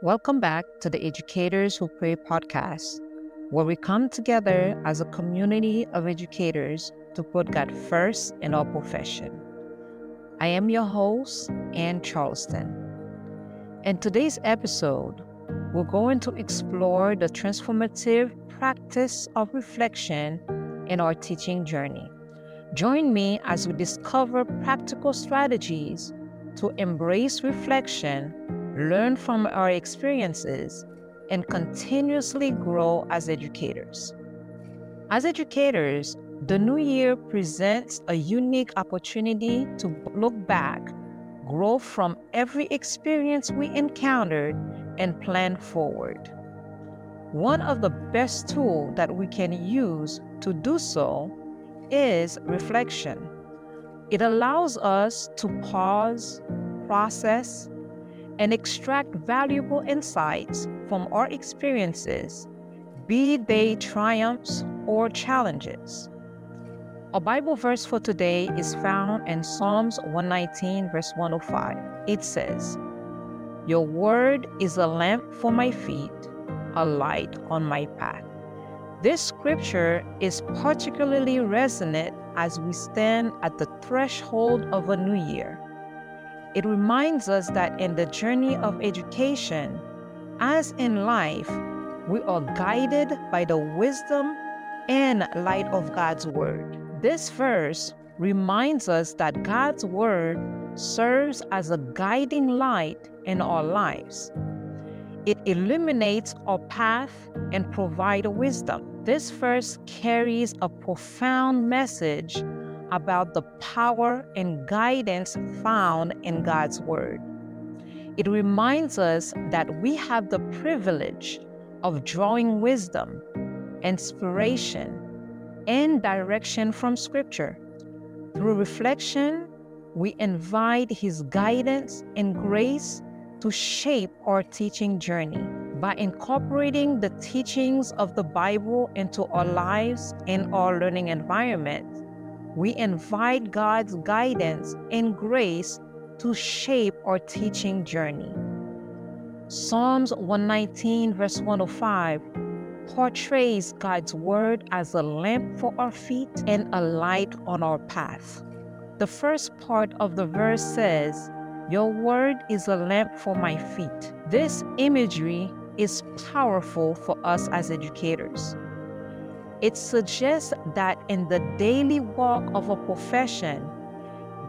Welcome back to the Educators Who Pray podcast, where we come together as a community of educators to put God first in our profession. I am your host, Ann Charleston. In today's episode, we're going to explore the transformative practice of reflection in our teaching journey. Join me as we discover practical strategies to embrace reflection learn from our experiences, and continuously grow as educators. As educators, the new year presents a unique opportunity to look back, grow from every experience we encountered, and plan forward. One of the best tools that we can use to do so is reflection. It allows us to pause, process, and extract valuable insights from our experiences, be they triumphs or challenges. Our Bible verse for today is found in Psalms 119, verse 105. It says, Your word is a lamp for my feet, a light on my path. This scripture is particularly resonant as we stand at the threshold of a new year. It reminds us that in the journey of education, as in life, we are guided by the wisdom and light of God's Word. This verse reminds us that God's Word serves as a guiding light in our lives. It illuminates our path and provides wisdom. This verse carries a profound message about the power and guidance found in God's Word. It reminds us that we have the privilege of drawing wisdom, inspiration, and direction from Scripture. Through reflection, we invite His guidance and grace to shape our teaching journey. By incorporating the teachings of the Bible into our lives and our learning environment, we invite God's guidance and grace to shape our teaching journey. Psalms 119, verse 105, portrays God's word as a lamp for our feet and a light on our path. The first part of the verse says, Your word is a lamp for my feet. This imagery is powerful for us as educators. It suggests that in the daily walk of a profession,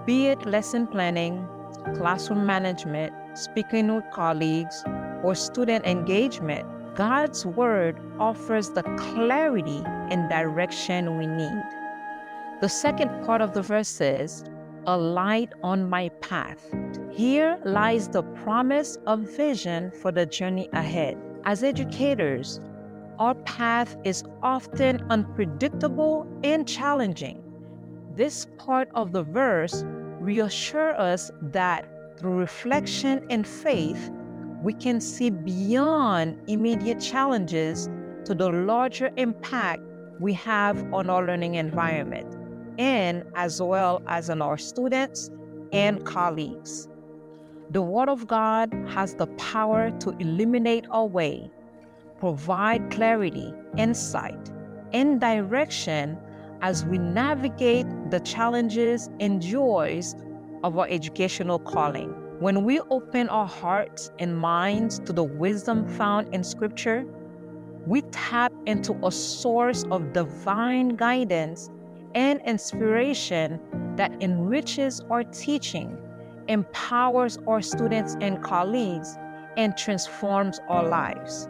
be it lesson planning, classroom management, speaking with colleagues, or student engagement, God's Word offers the clarity and direction we need. The second part of the verse says, A light on my path. Here lies the promise of vision for the journey ahead. As educators, our path is often unpredictable and challenging. This part of the verse reassures us that through reflection and faith, we can see beyond immediate challenges to the larger impact we have on our learning environment and as well as on our students and colleagues. The Word of God has the power to illuminate our way provide clarity, insight, and direction as we navigate the challenges and joys of our educational calling. When we open our hearts and minds to the wisdom found in Scripture, we tap into a source of divine guidance and inspiration that enriches our teaching, empowers our students and colleagues, and transforms our lives.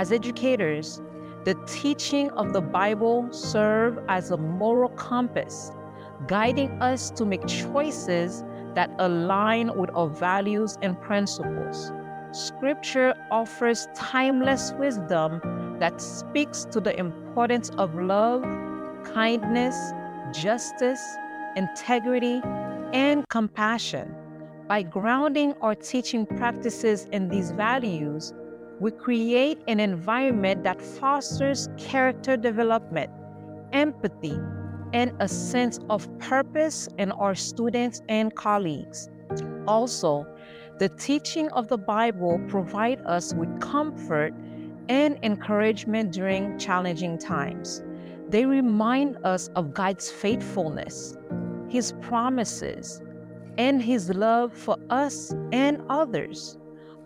As educators, the teaching of the Bible serve as a moral compass, guiding us to make choices that align with our values and principles. Scripture offers timeless wisdom that speaks to the importance of love, kindness, justice, integrity, and compassion. By grounding our teaching practices in these values, we create an environment that fosters character development, empathy, and a sense of purpose in our students and colleagues. Also, The teaching of the Bible provide us with comfort and encouragement during challenging times. They remind us of God's faithfulness, His promises, and His love for us and others.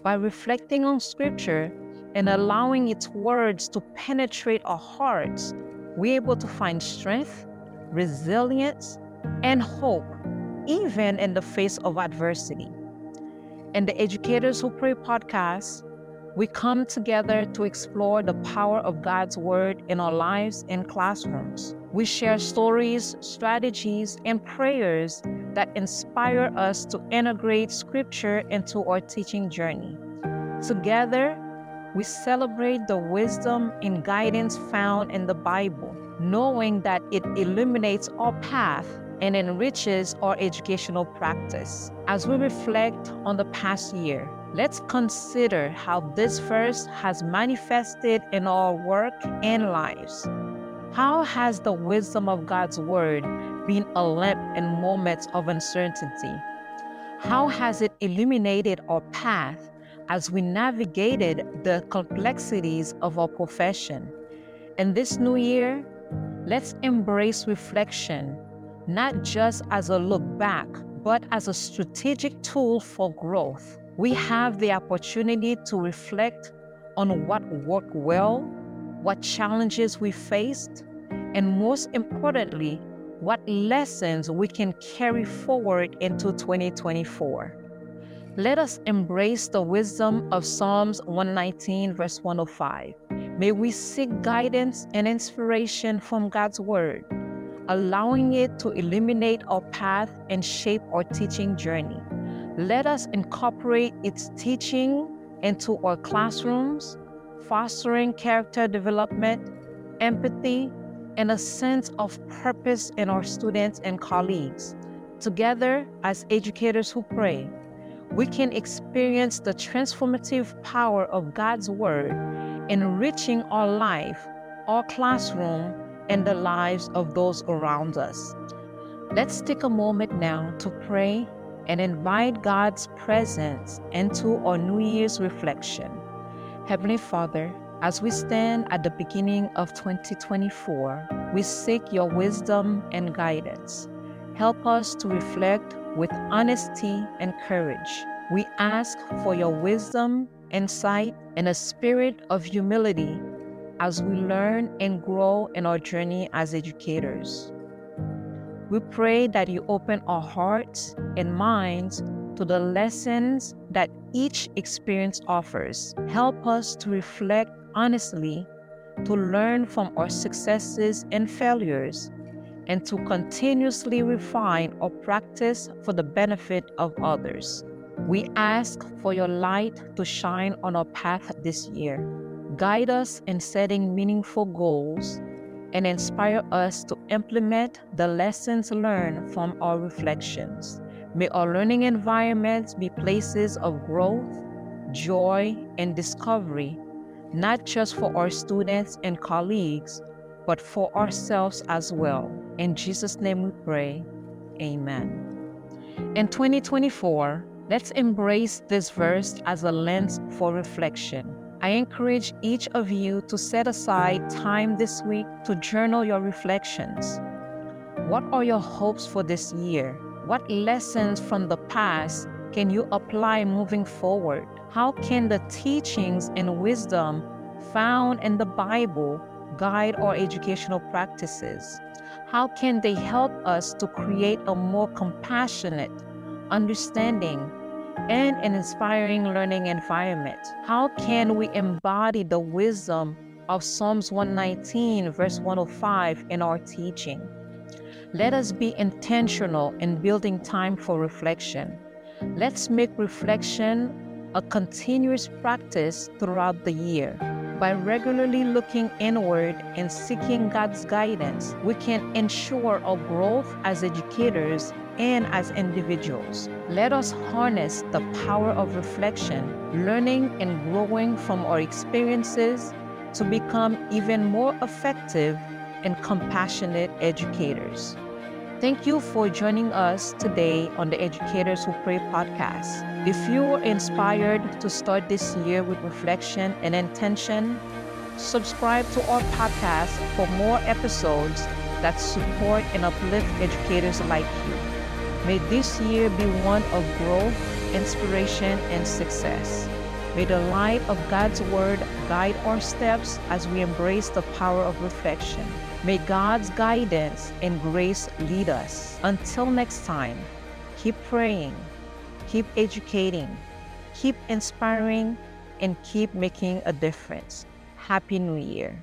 By reflecting on Scripture and allowing its words to penetrate our hearts, we're able to find strength, resilience, and hope, even in the face of adversity. In the Educators Who Pray podcast, we come together to explore the power of God's Word in our lives and classrooms. We share stories, strategies, and prayers that inspire us to integrate Scripture into our teaching journey. Together, we celebrate the wisdom and guidance found in the Bible, knowing that it illuminates our path and enriches our educational practice. As we reflect on the past year, let's consider how this verse has manifested in our work and lives. How has the wisdom of God's Word been a lamp in moments of uncertainty? How has it illuminated our path as we navigated the complexities of our profession? In this new year, let's embrace reflection not just as a look back, but as a strategic tool for growth. We have the opportunity to reflect on what worked well, what challenges we faced, and most importantly, what lessons we can carry forward into 2024. Let us embrace the wisdom of Psalms 119, verse 105. May we seek guidance and inspiration from God's Word allowing it to illuminate our path and shape our teaching journey. Let us incorporate its teaching into our classrooms, fostering character development, empathy, and a sense of purpose in our students and colleagues. Together, as educators who pray, we can experience the transformative power of God's Word, enriching our life, our classroom, and the lives of those around us. Let's take a moment now to pray and invite God's presence into our New Year's reflection. Heavenly Father, as we stand at the beginning of 2024, we seek your wisdom and guidance. Help us to reflect with honesty and courage. We ask for your wisdom, insight, and a spirit of humility as we learn and grow in our journey as educators. We pray that you open our hearts and minds to the lessons that each experience offers. Help us to reflect honestly, to learn from our successes and failures, and to continuously refine our practice for the benefit of others. We ask for your light to shine on our path this year. Guide us in setting meaningful goals and inspire us to implement the lessons learned from our reflections. May our learning environments be places of growth, joy, and discovery, not just for our students and colleagues, but for ourselves as well. In Jesus' name we pray. Amen. In 2024, let's embrace this verse as a lens for reflection. I encourage each of you to set aside time this week to journal your reflections. What are your hopes for this year? What lessons from the past can you apply moving forward? How can the teachings and wisdom found in the Bible guide our educational practices? How can they help us to create a more compassionate, understanding, and an inspiring learning environment? How can we embody the wisdom of Psalms 119, verse 105 in our teaching? Let us be intentional in building time for reflection. Let's make reflection a continuous practice throughout the year. By regularly looking inward and seeking God's guidance, we can ensure our growth as educators and as individuals. Let us harness the power of reflection, learning and growing from our experiences to become even more effective and compassionate educators. Thank you for joining us today on the Educators Who Pray podcast. If you were inspired to start this year with reflection and intention, subscribe to our podcast for more episodes that support and uplift educators like you. May this year be one of growth, inspiration, and success. May the light of God's Word guide our steps as we embrace the power of reflection. May God's guidance and grace lead us. Until next time, keep praying, keep educating, keep inspiring, and keep making a difference. Happy New Year.